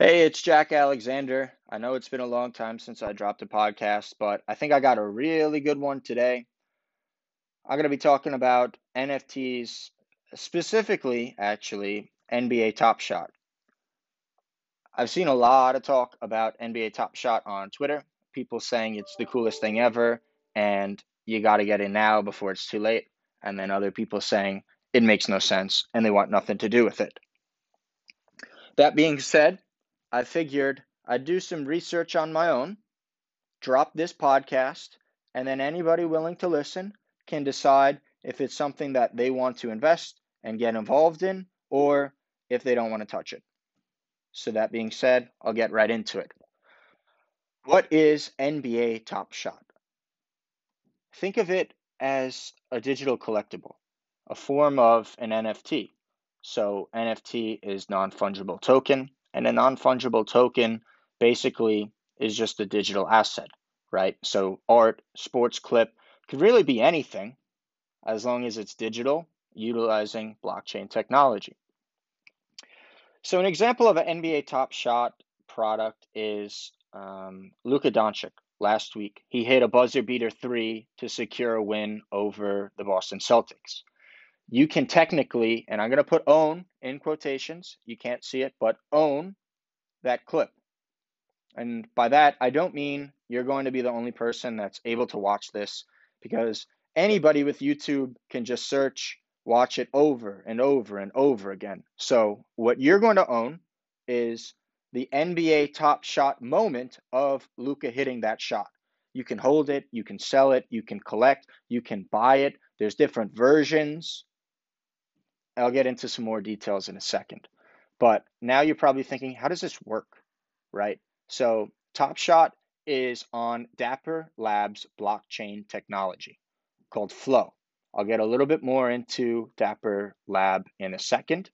Hey, it's Jack Alexander. I know it's been a long time since I dropped a podcast, but I think I got a really good one today. I'm going to be talking about NFTs, specifically, actually, NBA Top Shot. I've seen a lot of talk about NBA Top Shot on Twitter, people saying it's the coolest thing ever and you got to get in now before it's too late, and then other people saying it makes no sense and they want nothing to do with it. That being said, I figured I'd do some research on my own, drop this podcast, and then anybody willing to listen can decide if it's something that they want to invest and get involved in or if they don't want to touch it. So, that being said, I'll get right into it. What is NBA Top Shot? Think of it as a digital collectible, a form of an NFT. So, NFT is non fungible token. And a non fungible token basically is just a digital asset, right? So art, sports clip could really be anything as long as it's digital utilizing blockchain technology. So an example of an NBA Top Shot product is um, Luka Doncic last week. He hit a buzzer beater three to secure a win over the Boston Celtics you can technically, and I'm going to put own in quotations, you can't see it, but own that clip. And by that, I don't mean you're going to be the only person that's able to watch this because anybody with YouTube can just search, watch it over and over and over again. So, what you're going to own is the NBA top shot moment of Luka hitting that shot. You can hold it, you can sell it, you can collect, you can buy it. There's different versions I'll get into some more details in a second. But now you're probably thinking, how does this work? Right? So, Top Shot is on Dapper Labs blockchain technology called Flow. I'll get a little bit more into Dapper Lab in a second,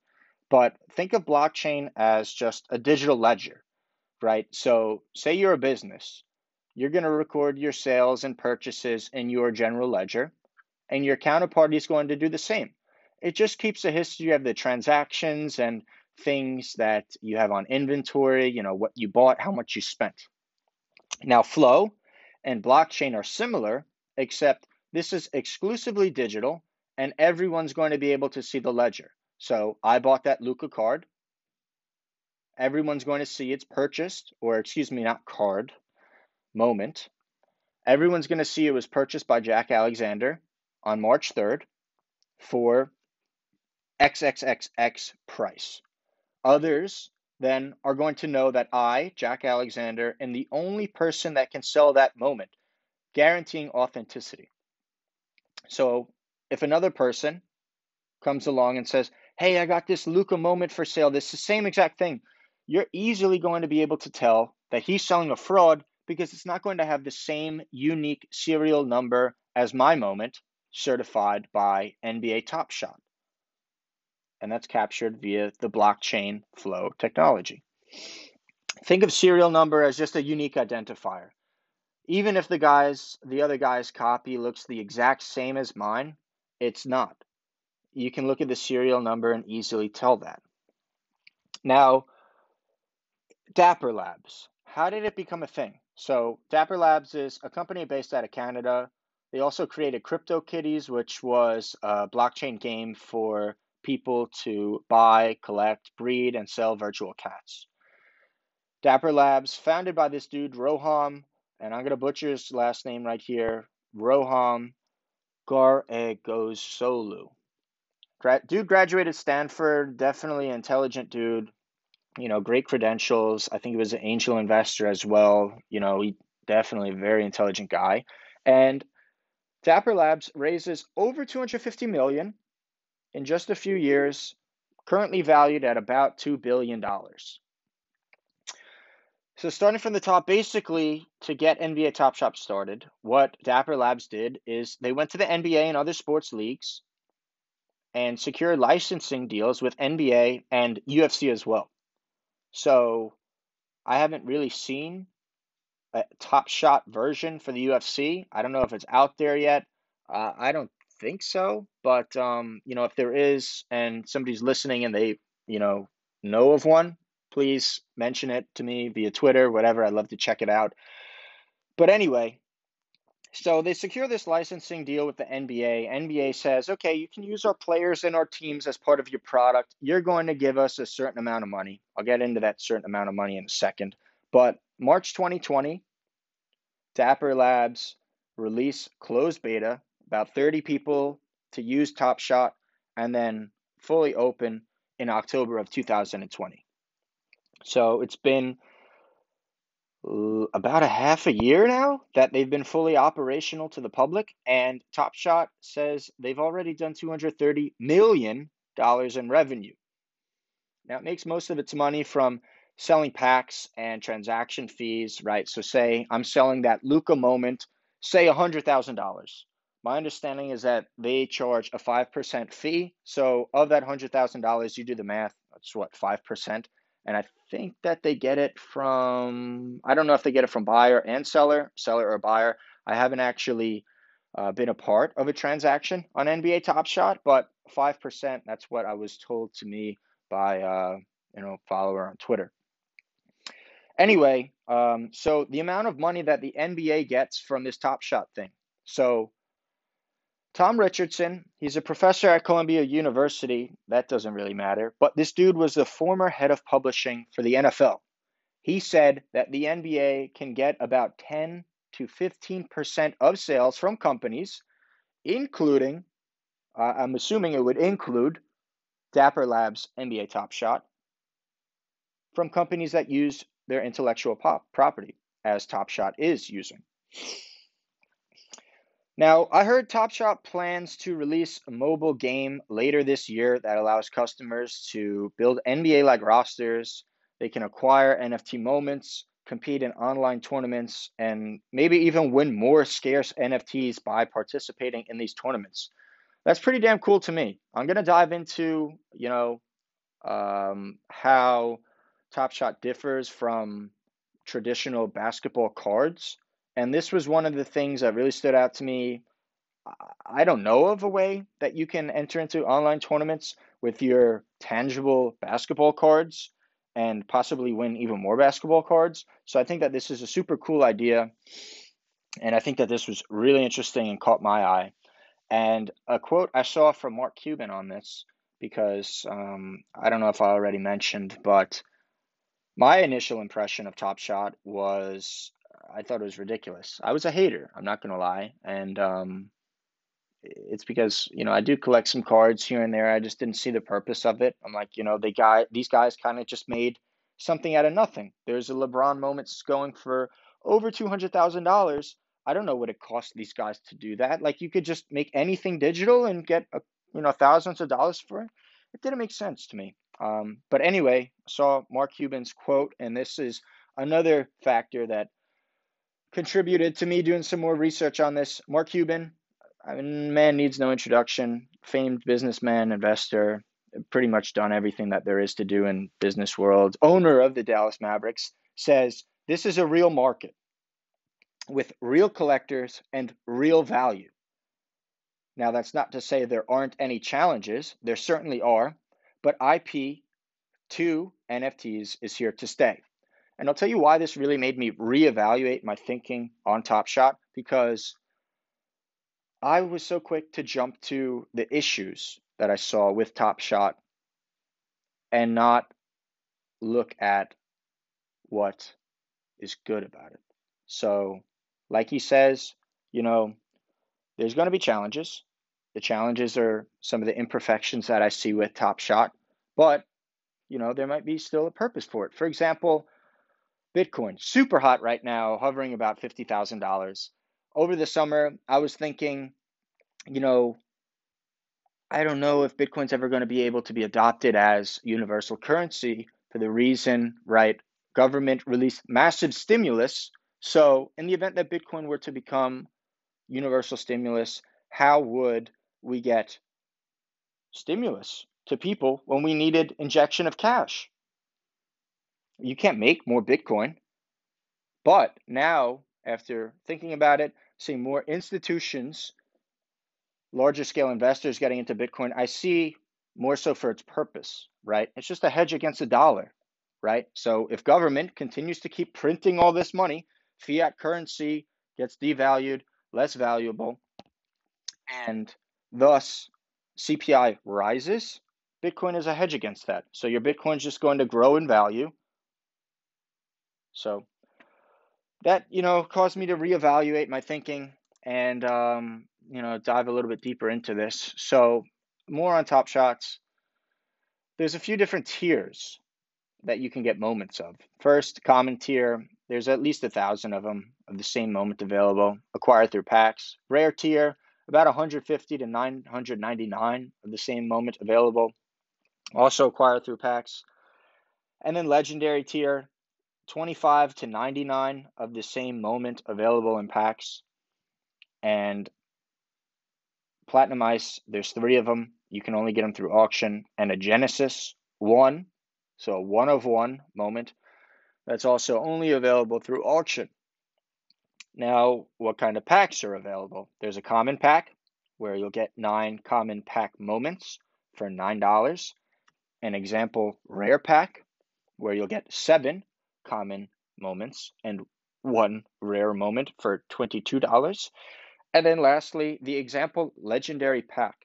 but think of blockchain as just a digital ledger, right? So, say you're a business, you're going to record your sales and purchases in your general ledger, and your counterparty is going to do the same it just keeps a history of the transactions and things that you have on inventory, you know, what you bought, how much you spent. Now, Flow and blockchain are similar, except this is exclusively digital and everyone's going to be able to see the ledger. So I bought that Luka card. Everyone's going to see it's purchased, or excuse me, not card, moment. Everyone's going to see it was purchased by Jack Alexander on March 3rd for XXXX price. Others then are going to know that I, Jack Alexander, am the only person that can sell that moment, guaranteeing authenticity. So if another person comes along and says, Hey, I got this Luka moment for sale, this is the same exact thing, you're easily going to be able to tell that he's selling a fraud because it's not going to have the same unique serial number as my moment certified by NBA Top Shot and that's captured via the blockchain flow technology. Think of serial number as just a unique identifier. Even if the guy's the other guy's copy looks the exact same as mine, it's not. You can look at the serial number and easily tell that. Now, Dapper Labs. How did it become a thing? So, Dapper Labs is a company based out of Canada. They also created CryptoKitties, which was a blockchain game for people to buy, collect, breed, and sell virtual cats. Dapper Labs, founded by this dude, Roham, and I'm going to butcher his last name right here, Roham Gharegozlou. Dude graduated Stanford, definitely intelligent dude, you know, great credentials. I think he was an angel investor as well. You know, he definitely a very intelligent guy. And Dapper Labs raises over 250 million in just a few years, currently valued at about $2 billion. So, starting from the top, basically, to get NBA Top Shot started, what Dapper Labs did is they went to the NBA and other sports leagues and secured licensing deals with NBA and UFC as well. So, I haven't really seen a Top Shot version for the UFC. I don't know if it's out there yet. Uh, I don't think so, but um, you know, if there is and somebody's listening and they, you know, know of one, please mention it to me via Twitter, whatever. I'd love to check it out. But anyway, so they secure this licensing deal with the NBA. NBA says, okay, you can use our players and our teams as part of your product. You're going to give us a certain amount of money. I'll get into that certain amount of money in a second. But March 2020, Dapper Labs release closed beta, about 30 people to use Top Shot, and then fully open in October of 2020. So it's been about a half a year now that they've been fully operational to the public, and Top Shot says they've already done 230 million dollars in revenue. Now it makes most of its money from selling packs and transaction fees, right? So say I'm selling that Luka moment, say $100,000. My understanding is that they charge a 5% fee. So of that $100,000, you do the math, that's what, 5%? and I think that they get it from I don't know if they get it from buyer and seller, seller or buyer. I haven't actually uh, been a part of a transaction on NBA Top Shot, but five percent. That's what I was told to me by uh, you know follower on Twitter. Anyway, um, so the amount of money that the NBA gets from this Top Shot thing. So Tom Richardson, he's a professor at Columbia University. That doesn't really matter. But this dude was the former head of publishing for the NFL. He said that the NBA can get about 10 to 15% of sales from companies, including, uh, I'm assuming it would include Dapper Labs NBA Top Shot, from companies that use their intellectual pop- property, as Top Shot is using. Now, I heard Top Shot plans to release a mobile game later this year that allows customers to build NBA like rosters. They can acquire NFT moments, compete in online tournaments, and maybe even win more scarce NFTs by participating in these tournaments. That's pretty damn cool to me. I'm going to dive into, you know, um, how Top Shot differs from traditional basketball cards and this was one of the things that really stood out to me. I don't know of a way that you can enter into online tournaments with your tangible basketball cards and possibly win even more basketball cards. So I think that this is a super cool idea. And I think that this was really interesting and caught my eye. And a quote I saw from Mark Cuban on this, because um, I don't know if I already mentioned, but my initial impression of Top Shot was I thought it was ridiculous. I was a hater. I'm not gonna lie, and um, it's because you know I do collect some cards here and there. I just didn't see the purpose of it. I'm like, you know, they guy these guys kind of just made something out of nothing. There's a LeBron moments going for over two hundred thousand dollars. I don't know what it cost these guys to do that. Like you could just make anything digital and get a, you know thousands of dollars for it. It didn't make sense to me. Um, but anyway, I saw Mark Cuban's quote, and this is another factor that contributed to me doing some more research on this. Mark Cuban, I mean, man needs no introduction. Famed businessman, investor, pretty much done everything that there is to do in business world. Owner of the Dallas Mavericks says this is a real market with real collectors and real value. Now, that's not to say there aren't any challenges. There certainly are, but IP to NFTs is here to stay. And I'll tell you why this really made me reevaluate my thinking on Top Shot because I was so quick to jump to the issues that I saw with Top Shot and not look at what is good about it. So, like he says, you know, there's going to be challenges. The challenges are some of the imperfections that I see with Top Shot, but you know, there might be still a purpose for it. For example, Bitcoin, super hot right now, hovering about $50,000. Over the summer, I was thinking, you know, I don't know if Bitcoin's ever going to be able to be adopted as universal currency for the reason, right? Government released massive stimulus. So, in the event that Bitcoin were to become universal stimulus, how would we get stimulus to people when we needed injection of cash? You can't make more Bitcoin. But now, after thinking about it, seeing more institutions, larger scale investors getting into Bitcoin, I see more so for its purpose, right? It's just a hedge against the dollar, right? So if government continues to keep printing all this money, fiat currency gets devalued, less valuable, and thus CPI rises, Bitcoin is a hedge against that. So your Bitcoin is just going to grow in value. So that, you know, caused me to reevaluate my thinking and, um, you know, dive a little bit deeper into this. So more on Top Shots. There's a few different tiers that you can get moments of. First, common tier, there's at least a thousand of them of the same moment available, acquired through packs. Rare tier, about 150 to 999 of the same moment available, also acquired through packs. And then legendary tier, 25 to 99 of the same moment available in packs. And platinum ice, there's three of them. You can only get them through auction. And a Genesis, one so a one of one moment that's also only available through auction. Now, what kind of packs are available? There's a common pack where you'll get nine common pack moments for $9. An example rare pack where you'll get seven common moments and one rare moment for $22. And then lastly, the example legendary pack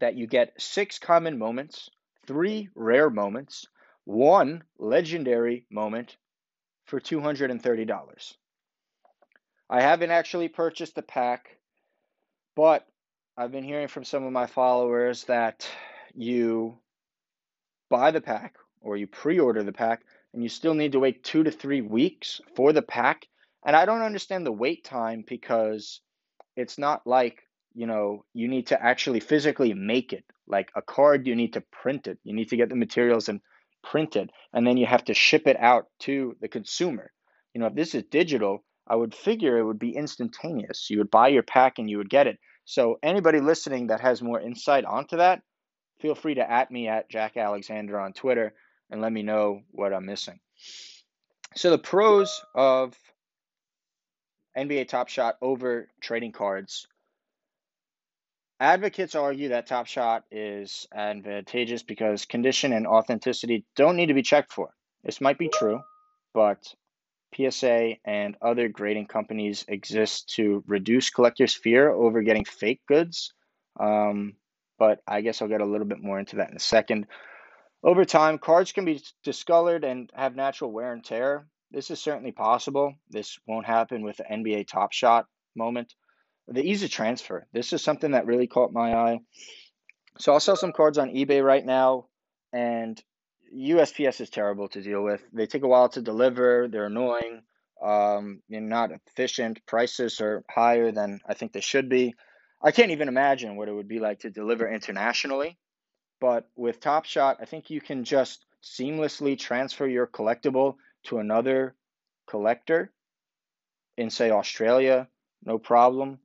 that you get six common moments three rare moments, one legendary moment for $230. I haven't actually purchased the pack, but I've been hearing from some of my followers that you buy the pack or you pre order the pack and you still need to wait two to three weeks for the pack. And I don't understand the wait time because it's not like, you know, you need to actually physically make it. Like a card, you need to print it. You need to get the materials and print it, and then you have to ship it out to the consumer. You know, if this is digital, I would figure it would be instantaneous. You would buy your pack and you would get it. So anybody listening that has more insight onto that, feel free to at me at Jack Alexander on Twitter and let me know what I'm missing. So the pros of NBA Top Shot over trading cards Advocates argue that Top Shot is advantageous because condition and authenticity don't need to be checked for. This might be true, but PSA and other grading companies exist to reduce collectors' fear over getting fake goods. Um, but I guess I'll get a little bit more into that in a second. Over time, cards can be discolored and have natural wear and tear. This is certainly possible. This won't happen with the NBA Top Shot moment the ease of transfer. This is something that really caught my eye. So I'll sell some cards on eBay right now, and USPS is terrible to deal with. They take a while to deliver. They're annoying. Um, you're not efficient. Prices are higher than I think they should be. I can't even imagine what it would be like to deliver internationally. But with Top Shot, I think you can just seamlessly transfer your collectible to another collector in, say, Australia, no problem.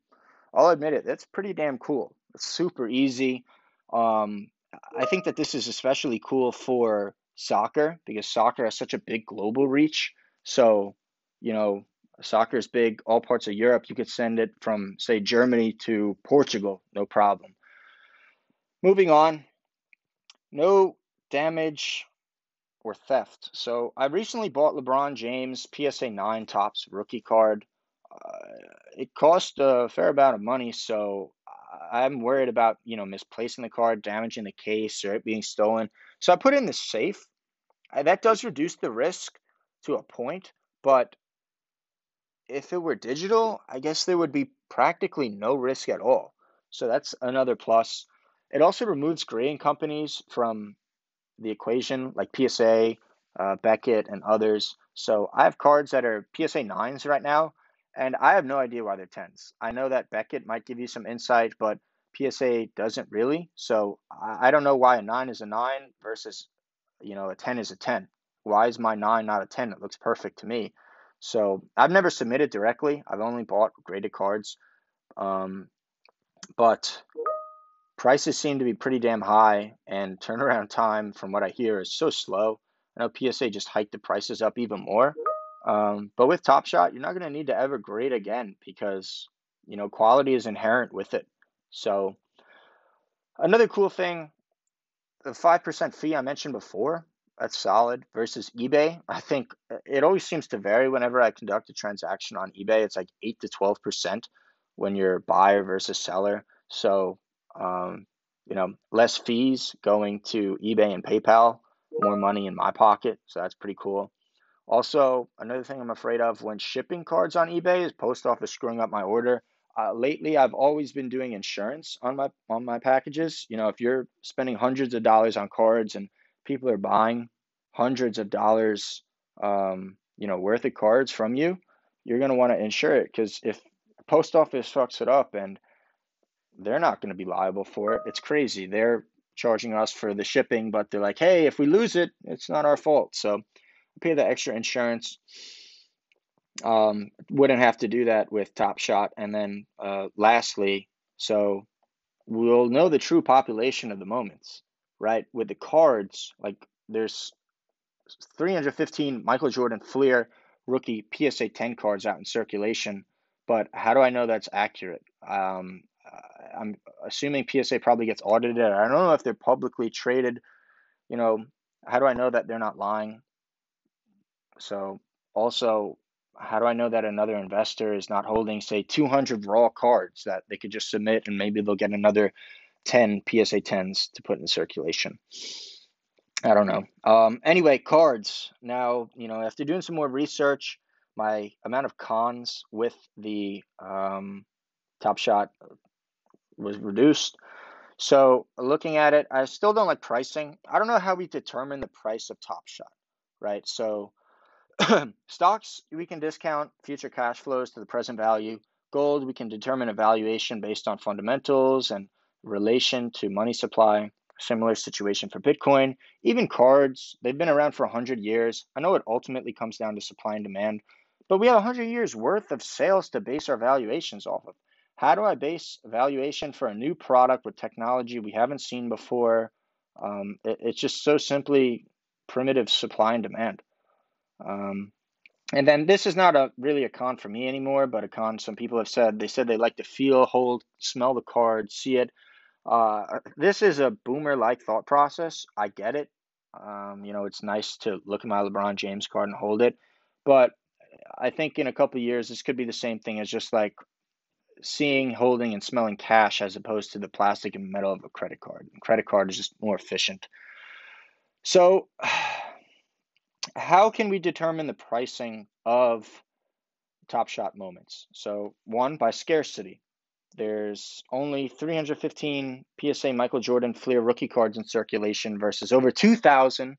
I'll admit it, that's pretty damn cool. It's super easy. Um, I think that this is especially cool for soccer because soccer has such a big global reach. So, you know, soccer is big, all parts of Europe. You could send it from, say, Germany to Portugal, no problem. Moving on, no damage or theft. So I recently bought LeBron James PSA 9 Topps rookie card. Uh, it cost a fair amount of money, so I'm worried about you know misplacing the card, damaging the case, or it being stolen. So I put it in the safe. That does reduce the risk to a point, but if it were digital, I guess there would be practically no risk at all. So that's another plus. It also removes grading companies from the equation, like PSA, uh, Beckett, and others. So I have cards that are PSA 9s right now and I have no idea why they're 10s. I know that Beckett might give you some insight, but PSA doesn't really. So I don't know why a 9 is a 9 versus, you know, a 10 is a 10. Why is my 9 not a 10? It looks perfect to me. So I've never submitted directly. I've only bought graded cards. Um, but prices seem to be pretty damn high, and turnaround time, from what I hear, is so slow. I know PSA just hiked the prices up even more. Um, but with Top Shot, you're not going to need to ever grade again because you know quality is inherent with it. So another cool thing, the five percent fee I mentioned before, That's solid. Versus eBay, I think uh, it always seems to vary whenever I conduct a transaction on eBay. It's like 8 to 12% when you're buyer versus seller. So, um, you know, less fees going to eBay and PayPal, more money in my pocket. So that's pretty cool. Also, another thing I'm afraid of when shipping cards on eBay is post office screwing up my order. Uh, lately, I've always been doing insurance on my on my packages. You know, if you're spending hundreds of dollars on cards and people are buying hundreds of dollars, um, you know, worth of cards from you, you're going to want to insure it because if post office fucks it up and they're not going to be liable for it, it's crazy. They're charging us for the shipping, but they're like, hey, if we lose it, it's not our fault. So pay the extra insurance. Um, wouldn't have to do that with Top Shot. And then uh, lastly, so we'll know the true population of the moments, right? With the cards, like there's 315 Michael Jordan Fleer rookie PSA 10 cards out in circulation, but how do I know that's accurate? Um, I'm assuming PSA probably gets audited. I don't know if they're publicly traded. You know, how do I know that they're not lying? So, also, how do I know that another investor is not holding, say, 200 raw cards that they could just submit and maybe they'll get another 10 PSA 10s to put in circulation? I don't know. Um, anyway, cards. Now, you know, after doing some more research, my amount of cons with the um, Top Shot was reduced. So, looking at it, I still don't like pricing. I don't know how we determine the price of Top Shot, right? So, Stocks, we can discount future cash flows to the present value. Gold, we can determine a valuation based on fundamentals and relation to money supply. Similar situation for Bitcoin. Even cards, they've been around for 100 years. I know it ultimately comes down to supply and demand, but we have 100 years worth of sales to base our valuations off of. How do I base valuation for a new product with technology we haven't seen before? Um, it, it's just so simply primitive supply and demand. Um, and then this is not a really a con for me anymore, but a con some people have said they said they like to feel, hold, smell the card, see it. Uh, this is a boomer like thought process. I get it. Um, you know, it's nice to look at my LeBron James card and hold it, but I think in a couple years this could be the same thing as just like seeing, holding, and smelling cash as opposed to the plastic and metal of a credit card. And credit card is just more efficient. So how can we determine the pricing of Top Shot moments? So, one, by scarcity. There's only 315 PSA Michael Jordan Fleer rookie cards in circulation versus over 2,000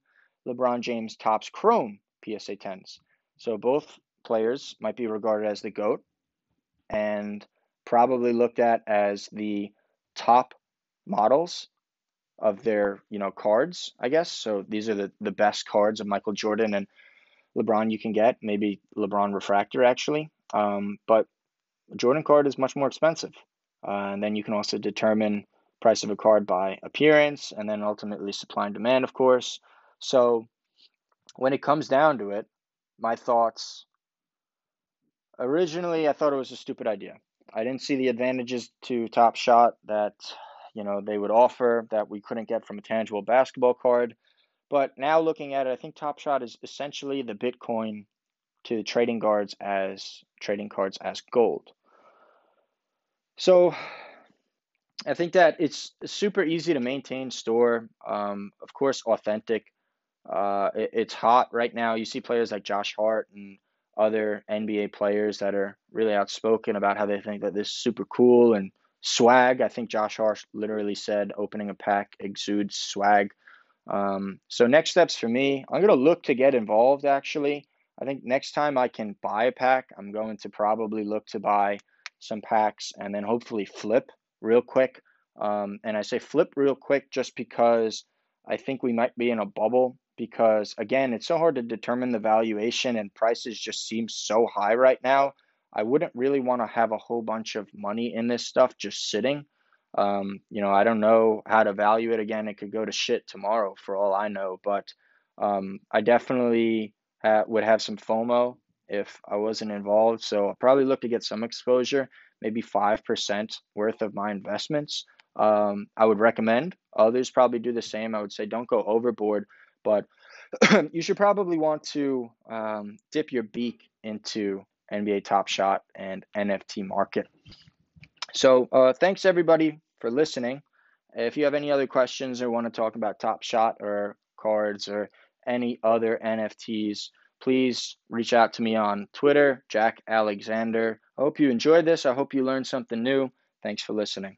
LeBron James Topps Chrome PSA 10s. So, both players might be regarded as the GOAT and probably looked at as the top models of their you know cards, I guess. So these are the the best cards of Michael Jordan and LeBron you can get. Maybe LeBron refractor actually, um, but Jordan card is much more expensive. Uh, and then you can also determine price of a card by appearance, and then ultimately supply and demand, of course. So when it comes down to it, my thoughts. Originally, I thought it was a stupid idea. I didn't see the advantages to Top Shot that you know they would offer that we couldn't get from a tangible basketball card. But now looking at it, I think Top Shot is essentially the Bitcoin to trading cards as trading cards as gold. So I think that it's super easy to maintain, store. Um, of course, authentic. Uh, it, it's hot right now. You see players like Josh Hart and other NBA players that are really outspoken about how they think that this is super cool and swag. I think Josh Hart literally said opening a pack exudes swag. Um, so next steps for me, I'm gonna look to get involved. Actually, I think next time I can buy a pack, I'm going to probably look to buy some packs and then hopefully flip real quick. Um, and I say flip real quick just because I think we might be in a bubble. Because again, it's so hard to determine the valuation and prices just seem so high right now I wouldn't really want to have a whole bunch of money in this stuff just sitting. Um, you know, I don't know how to value it again. It could go to shit tomorrow for all I know, but um, I definitely ha- would have some FOMO if I wasn't involved. So I'll probably look to get some exposure, maybe 5% worth of my investments. Um, I would recommend others probably do the same. I would say don't go overboard, but you should probably want to um, dip your beak into NBA Top Shot and NFT market. So, uh, thanks everybody for listening. If you have any other questions or want to talk about Top Shot or cards or any other NFTs, please reach out to me on Twitter, Jack Alexander. I hope you enjoyed this. I hope you learned something new. Thanks for listening.